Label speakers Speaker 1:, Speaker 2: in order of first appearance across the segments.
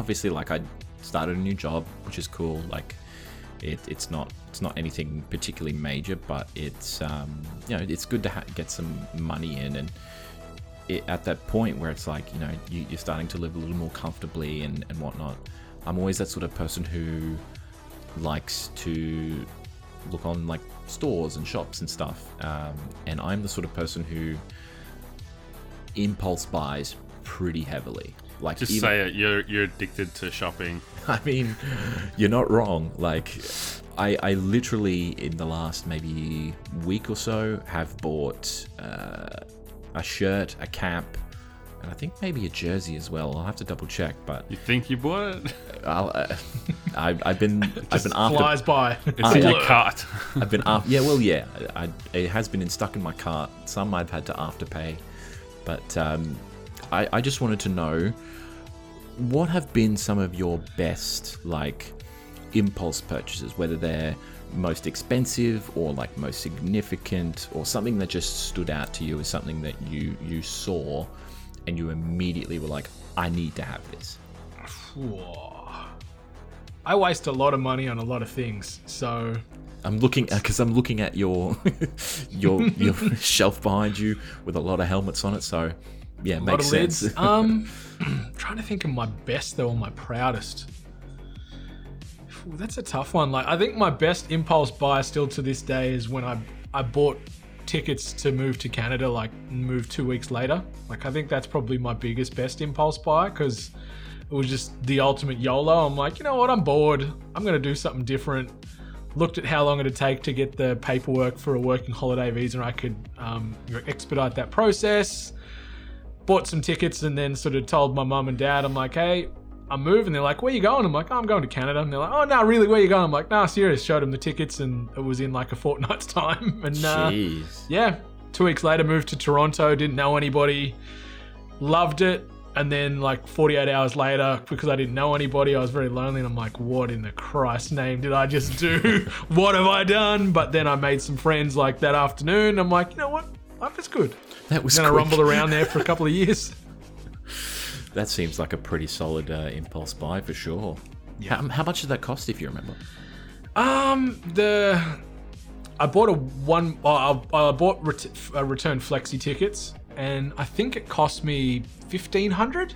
Speaker 1: obviously, like I started a new job, which is cool. Like it, it's not it's not anything particularly major, but it's um, you know it's good to ha- get some money in and. It, at that point where it's like you know you, you're starting to live a little more comfortably and, and whatnot i'm always that sort of person who likes to look on like stores and shops and stuff um, and i'm the sort of person who impulse buys pretty heavily like
Speaker 2: Just
Speaker 1: even-
Speaker 2: say it. You're you're addicted to shopping.
Speaker 1: I mean, you're not wrong. Like, I, I literally in the last maybe week or so have bought uh, a shirt, a cap, and I think maybe a jersey as well. I'll have to double check, but
Speaker 2: You think you bought it?
Speaker 1: I'll, uh, I've, I've been I've been after
Speaker 3: Flies by.
Speaker 2: It's
Speaker 1: Ah,
Speaker 2: in your cart.
Speaker 1: I've been after yeah well yeah I, it has been in, stuck in my cart. Some I've had to afterpay, but um, I I just wanted to know what have been some of your best like impulse purchases, whether they're most expensive or like most significant or something that just stood out to you as something that you you saw and you immediately were like I need to have this.
Speaker 3: I waste a lot of money on a lot of things, so
Speaker 1: I'm looking because I'm looking at your your your shelf behind you with a lot of helmets on it. So yeah,
Speaker 3: a
Speaker 1: makes sense.
Speaker 3: lids. um, trying to think of my best though, or my proudest. Ooh, that's a tough one. Like I think my best impulse buy still to this day is when I I bought tickets to move to Canada, like move two weeks later. Like I think that's probably my biggest best impulse buy because it was just the ultimate YOLO. I'm like, you know what? I'm bored. I'm gonna do something different. Looked at how long it'd take to get the paperwork for a working holiday visa, and I could um, expedite that process bought some tickets and then sort of told my mum and dad, I'm like, hey, I'm moving. They're like, where you going? I'm like, oh, I'm going to Canada. And they're like, oh, no, really, where you going? I'm like, nah, serious. Showed them the tickets and it was in like a fortnight's time. And uh, yeah, two weeks later, moved to Toronto, didn't know anybody, loved it. And then like 48 hours later, because I didn't know anybody, I was very lonely. And I'm like, what in the Christ name did I just do? what have I done? But then I made some friends like that afternoon. I'm like, you know what? Life is good.
Speaker 1: That was
Speaker 3: Then I
Speaker 1: quick.
Speaker 3: rumbled around there for a couple of years.
Speaker 1: That seems like a pretty solid uh, impulse buy for sure. How, how much did that cost, if you remember?
Speaker 3: Um, the I bought a one. Uh, I I bought ret- uh, return flexi tickets, and I think it cost me fifteen hundred.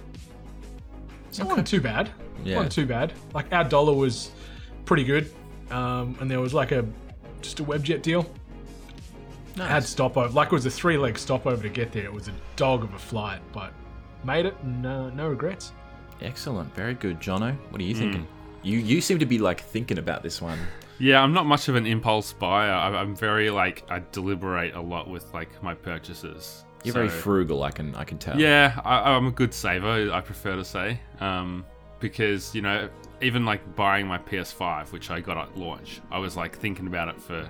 Speaker 3: So it wasn't too bad.
Speaker 1: Yeah.
Speaker 3: wasn't too bad. Like our dollar was pretty good, um, and there was like a just a webjet deal. Had stopover, like it was a three leg stopover to get there. It was a dog of a flight, but made it. No, no regrets.
Speaker 1: Excellent, very good, Jono. What are you
Speaker 2: Hmm.
Speaker 1: thinking? You you seem to be like thinking about this one.
Speaker 2: Yeah, I'm not much of an impulse buyer. I- I'm very like I deliberate a lot with like my purchases.
Speaker 1: You're very frugal, I can I can tell.
Speaker 2: Yeah, I, I'm a good saver. I prefer to say, um, because you know, even like buying my PS5, which I got at launch, I was like thinking about it for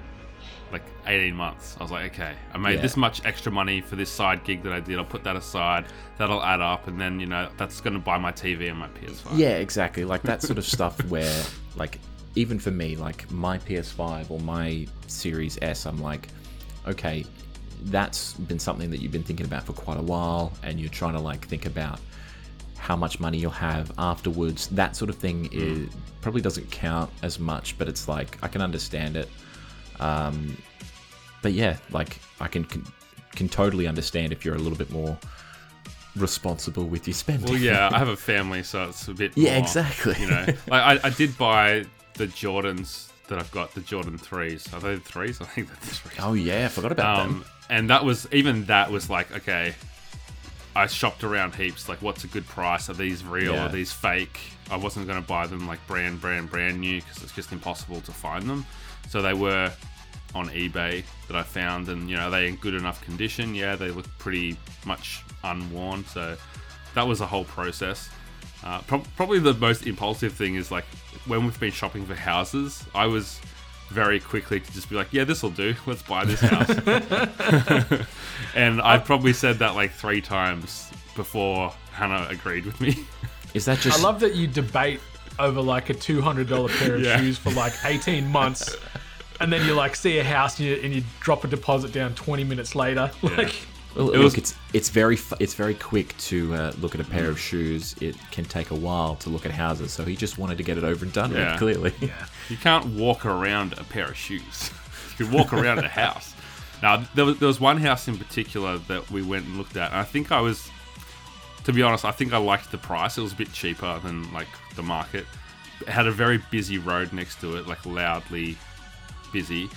Speaker 2: like 18 months. I was like, okay, I made
Speaker 1: Yeah.
Speaker 2: this much extra money for this side gig that I did. I'll put that aside. That'll add up, and then you know, that's gonna buy my TV and my PS5.
Speaker 1: Yeah, exactly. Like that sort of stuff where, like, even for me, like my PS5 or my Series S, I'm like, okay, that's been something that you've been thinking about for quite a while, and you're trying to like think about how much money you'll have afterwards. That sort of thing mm. is probably doesn't count as much, but it's like I can understand it. Um, but yeah, like I can, can can totally understand if you're a little bit more responsible with your spending.
Speaker 2: Well, yeah, I have a family, so it's a bit.
Speaker 1: Yeah,
Speaker 2: more,
Speaker 1: exactly.
Speaker 2: You know, like I, I did buy the Jordans that I've got, the Jordan threes. Are they the threes? I think they're the threes.
Speaker 1: Oh yeah, I forgot about them.
Speaker 2: Um, and that was even that was like okay. I shopped around heaps. Like, what's a good price? Are these real?
Speaker 1: Yeah.
Speaker 2: Are these fake? I wasn't going to buy them like brand, brand, brand new because it's just impossible to find them. So they were on eBay that I found, and you know they in good enough condition. Yeah, they look pretty much unworn. So that was a whole process. Uh, prob probably the most impulsive thing is like when we've been shopping for houses. I was very quickly to just be like, yeah, this will do. Let's buy this house. and I probably said that like three times before Hannah agreed with me.
Speaker 1: Is that just?
Speaker 3: I love that you debate over like a two hundred dollar pair of
Speaker 2: Yeah.
Speaker 3: shoes for like eighteen months, and then you like see a house and you, and you drop a deposit down twenty minutes later. Like,
Speaker 1: Well,
Speaker 2: It
Speaker 1: look,
Speaker 2: was-
Speaker 1: it's it's very it's very quick to uh, look at a pair of shoes. It can take a while to look at houses, so he just wanted to get it over and done
Speaker 2: Yeah.
Speaker 1: with. Clearly,
Speaker 3: Yeah.
Speaker 2: You can't walk around a pair of shoes. you can walk around a house. Now, there was, there was one house in particular that we went and looked at, and I think I was, to be honest, I think I liked the price. It was a bit cheaper than like the market. It had a very busy road next to it, like loudly busy,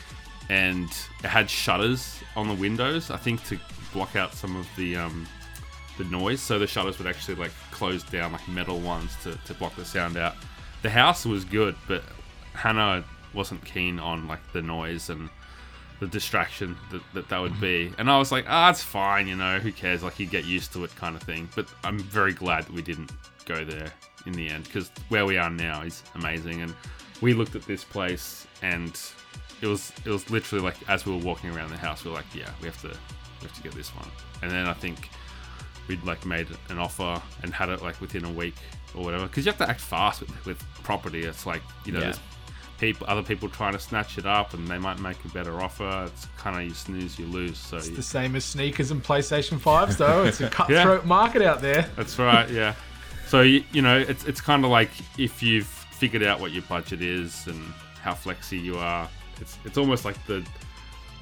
Speaker 2: and it had shutters on the windows. I think to block out some of the um, the noise, so the shutters would actually like close down, like metal ones, to, to block the sound out. The house was good, but Hannah wasn't keen on like the noise and the distraction that that, that would be. And I was like, ah, it's fine, you know, who cares? Like you get used to it, kind of thing. But I'm very glad that we didn't go there in the end because where we are now is amazing. And we looked at this place and it was it was literally like as we were walking around the house, we were like, yeah, we have to we have to get this one. And then I think we'd like made an offer and had it like within a week or whatever because you have to act fast with, with property. It's like you know,
Speaker 1: Yeah.
Speaker 2: there's people, other people trying to snatch it up, and they might make a better offer. It's kind of you snooze, you lose. So
Speaker 3: It's
Speaker 2: you,
Speaker 3: the same as sneakers and PlayStation 5s, though. It's a cutthroat market out there.
Speaker 2: That's right, yeah. So you, you know, it's it's kind of like if you've figured out what your budget is and how flexy you are, it's it's almost like the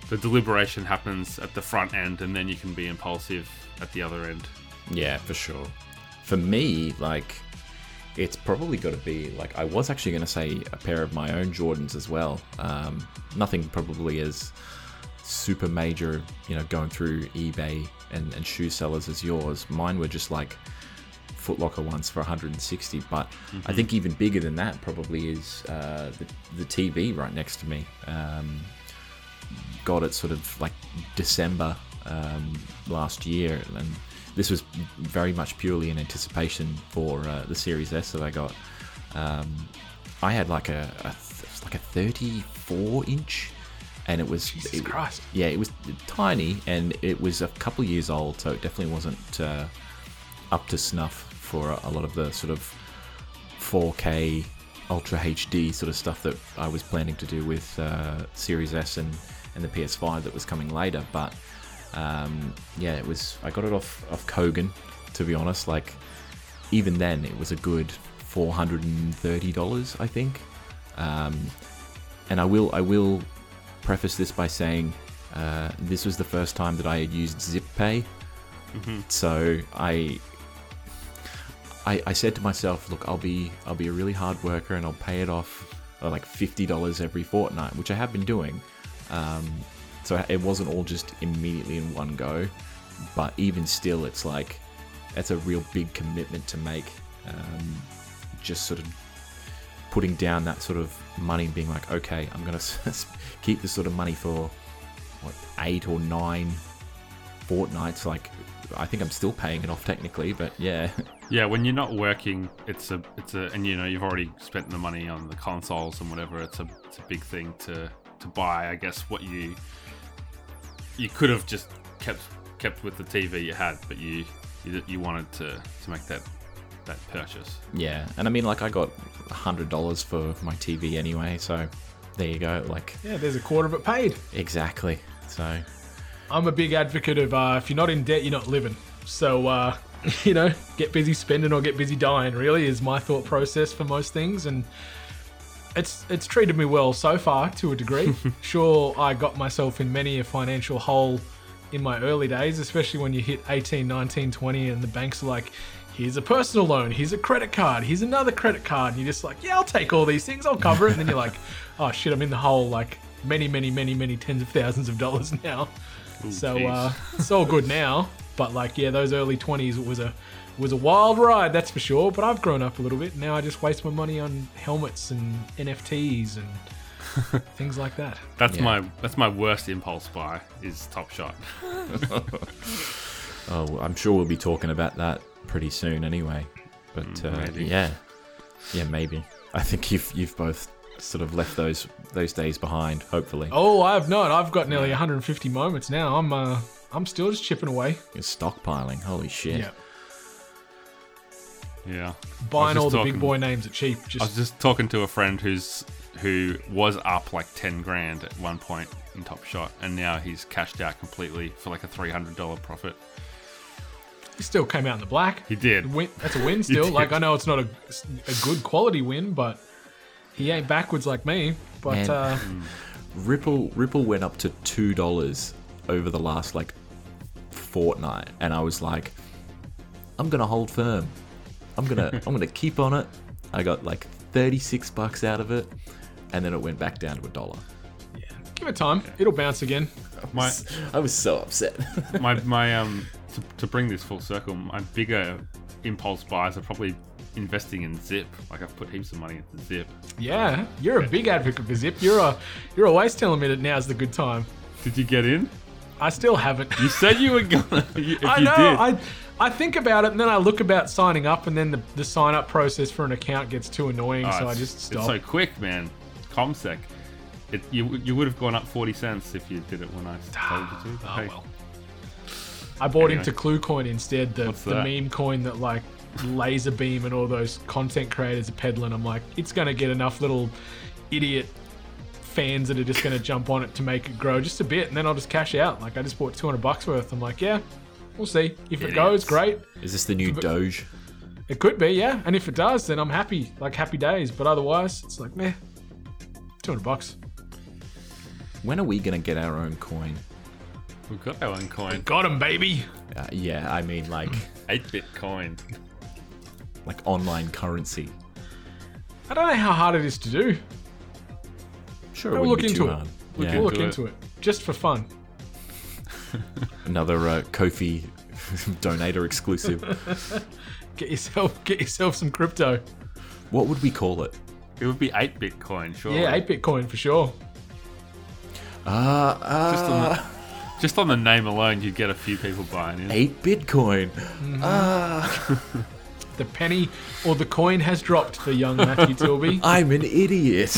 Speaker 2: the deliberation happens at the front end, and then you can be impulsive at the other end.
Speaker 1: yeah, for sure. For me, like, it's probably got to be like I was actually going to say a pair of my own Jordans as well. Um, nothing probably as super major, you know, going through eBay and, and shoe sellers as yours. Mine were just like Foot Locker ones for 160, but I think even bigger than that probably is uh, the, the TV right next to me. Um, got it sort of like December um, last year, and this was very much purely in anticipation for uh, the Series S that I got. Um, I had like a, a like a 34 inch, and it was
Speaker 3: Jesus
Speaker 1: it-
Speaker 3: Christ.
Speaker 1: yeah, it was tiny, and it was a couple years old, so it definitely wasn't uh, up to snuff for a lot of the sort of 4K Ultra HD sort of stuff that I was planning to do with uh, Series S and, and the PS5 that was coming later. But um, yeah, it was. I got it off off Kogan, to be honest. Like even then, it was a good four hundred and thirty dollars, I think. Um, and I will I will preface this by saying uh, this was the first time that I had used ZipPay. So I, I I said to myself, look, I'll be I'll be a really hard worker and I'll pay it off like fifty dollars every fortnight, which I have been doing. Um, so it wasn't all just immediately in one go, but even still, it's like that's a real big commitment to make. Um, just sort of putting down that sort of money and being like, okay, I'm gonna keep this sort of money for what eight or nine fortnights. Like, I think I'm still paying it off technically, but yeah,
Speaker 2: Yeah, when you're not working, it's a it's a and you know you've already spent the money on the consoles and whatever. It's a it's a big thing to to buy. I guess what you you could have just kept kept with the TV you had, but you you, you wanted to to make that that purchase.
Speaker 1: yeah. And I mean, like, I got a hundred dollars for my TV anyway, so there you go. Like,
Speaker 3: Yeah, there's a quarter of it paid.
Speaker 1: exactly. So
Speaker 3: I'm a big advocate of uh, if you're not in debt, you're not living. So, uh, you know, get busy spending or get busy dying, really, is my thought process for most things. And it's it's treated me well so far to a degree. sure, I got myself in many a financial hole in my early days, especially when you hit 18, 19, 20, and the banks are like, here's a personal loan, here's a credit card, here's another credit card. And you're just like, yeah, I'll take all these things, I'll cover it. And then you're like, oh shit, I'm in the hole like many, many, many, many tens of thousands of dollars now. So uh, it's all good now. But like, yeah, those early twenties was a was a wild ride, that's for sure. But I've grown up a little bit. Now I just waste my money on helmets and NFTs and things like that.
Speaker 2: That's
Speaker 1: Yeah.
Speaker 2: my that's my worst impulse buy is Top Shot.
Speaker 1: Oh, I'm sure we'll be talking about that pretty soon anyway. But
Speaker 2: Mm,
Speaker 1: uh, yeah, yeah, maybe. I think you've you've both sort of left those those days behind. Hopefully,
Speaker 3: Oh, I've not. I've got nearly 150 moments now. I'm uh, I'm still just chipping away.
Speaker 1: you're stockpiling. Holy shit!
Speaker 3: Yeah,
Speaker 2: Yeah.
Speaker 3: buying all the
Speaker 2: talking-
Speaker 3: big boy names are cheap. Just...
Speaker 2: I was
Speaker 3: Just
Speaker 2: just talking to a friend who's who was up like ten grand at one point in Top Shot, and now he's cashed out completely for like a three hundred dollar profit.
Speaker 3: He still came out in the black.
Speaker 2: He did.
Speaker 3: Win, that's a win still. Like I know it's not a, a good quality win, but he ain't backwards like me. But
Speaker 1: Man.
Speaker 3: uh,
Speaker 1: Ripple Ripple went up to two dollars over the last like fortnight, and I was like, I'm gonna hold firm. I'm gonna I'm gonna keep on it. I got like 36 bucks out of it, and then it went back down to a dollar.
Speaker 3: yeah, give it time. It'll bounce again.
Speaker 2: My
Speaker 1: I was so upset.
Speaker 2: my my um to, to bring this full circle, my bigger impulse buys are probably investing in Zip. Like I've put heaps of money into Zip.
Speaker 3: Yeah, you're a big advocate for Zip. You're a you're always telling me that now's the good time.
Speaker 2: Did you get in?
Speaker 3: I still haven't.
Speaker 2: You said you were gonna. you- If
Speaker 3: I
Speaker 2: you
Speaker 3: know.
Speaker 2: did,
Speaker 3: I I think about it and then I look about signing up and then the, the sign up process for an account gets too annoying,
Speaker 2: Oh,
Speaker 3: so I
Speaker 2: it's-
Speaker 3: just stop.
Speaker 2: It's so quick, man. CommSec. It, you you would have gone up forty cents if you did it when I told you to.
Speaker 3: Ah, oh
Speaker 2: Hey,
Speaker 3: well. I bought
Speaker 2: Anyway.
Speaker 3: into ClueCoin instead, the,
Speaker 2: What's
Speaker 3: the
Speaker 2: that?
Speaker 3: meme coin that like LazarBeam and all those content creators are peddling. I'm like, it's gonna get enough little idiot fans that are just gonna jump on it to make it grow just a bit, and then I'll just cash out. Like I just bought 200 bucks worth. I'm like, yeah, we'll see. If it goes,
Speaker 2: Idiots.
Speaker 3: great.
Speaker 1: Is this the new Doge?
Speaker 3: It could be, yeah. And if it does, then I'm happy, like happy days. But otherwise, it's like, meh, 200 bucks.
Speaker 1: When are we gonna get our own coin?
Speaker 2: we've got our own coin.
Speaker 3: Got him, baby.
Speaker 1: Uh, yeah, I mean like
Speaker 2: Eight bit coin.
Speaker 1: like online currency.
Speaker 3: I don't know how hard it is to do.
Speaker 1: Sure,
Speaker 3: We'll look into it.
Speaker 1: hard.
Speaker 3: We'll
Speaker 1: Yeah.
Speaker 3: look
Speaker 2: into it.
Speaker 3: into it just for fun.
Speaker 1: Another uh, Ko-fi donator exclusive.
Speaker 3: Get yourself, get yourself some crypto.
Speaker 1: What would we call it?
Speaker 2: It would be eight bit coin, sure.
Speaker 3: Yeah, eight Bitcoin for sure.
Speaker 1: Uh,
Speaker 2: Just on
Speaker 1: uh,
Speaker 2: the, just on the name alone, you'd get a few people buying in.
Speaker 1: eight Bitcoin. Uh,
Speaker 3: The penny or the coin has dropped for young Matthew Tilby.
Speaker 1: I'm an idiot.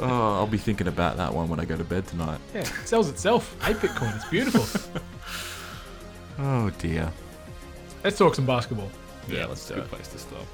Speaker 3: Yeah,
Speaker 1: oh, I'll be thinking about that one when I go to bed tonight.
Speaker 3: yeah, it sells itself. Eight Bitcoin, it's beautiful.
Speaker 1: Oh dear.
Speaker 3: Let's talk some basketball.
Speaker 1: Yeah, let's do
Speaker 2: good
Speaker 1: it.
Speaker 2: place to stop.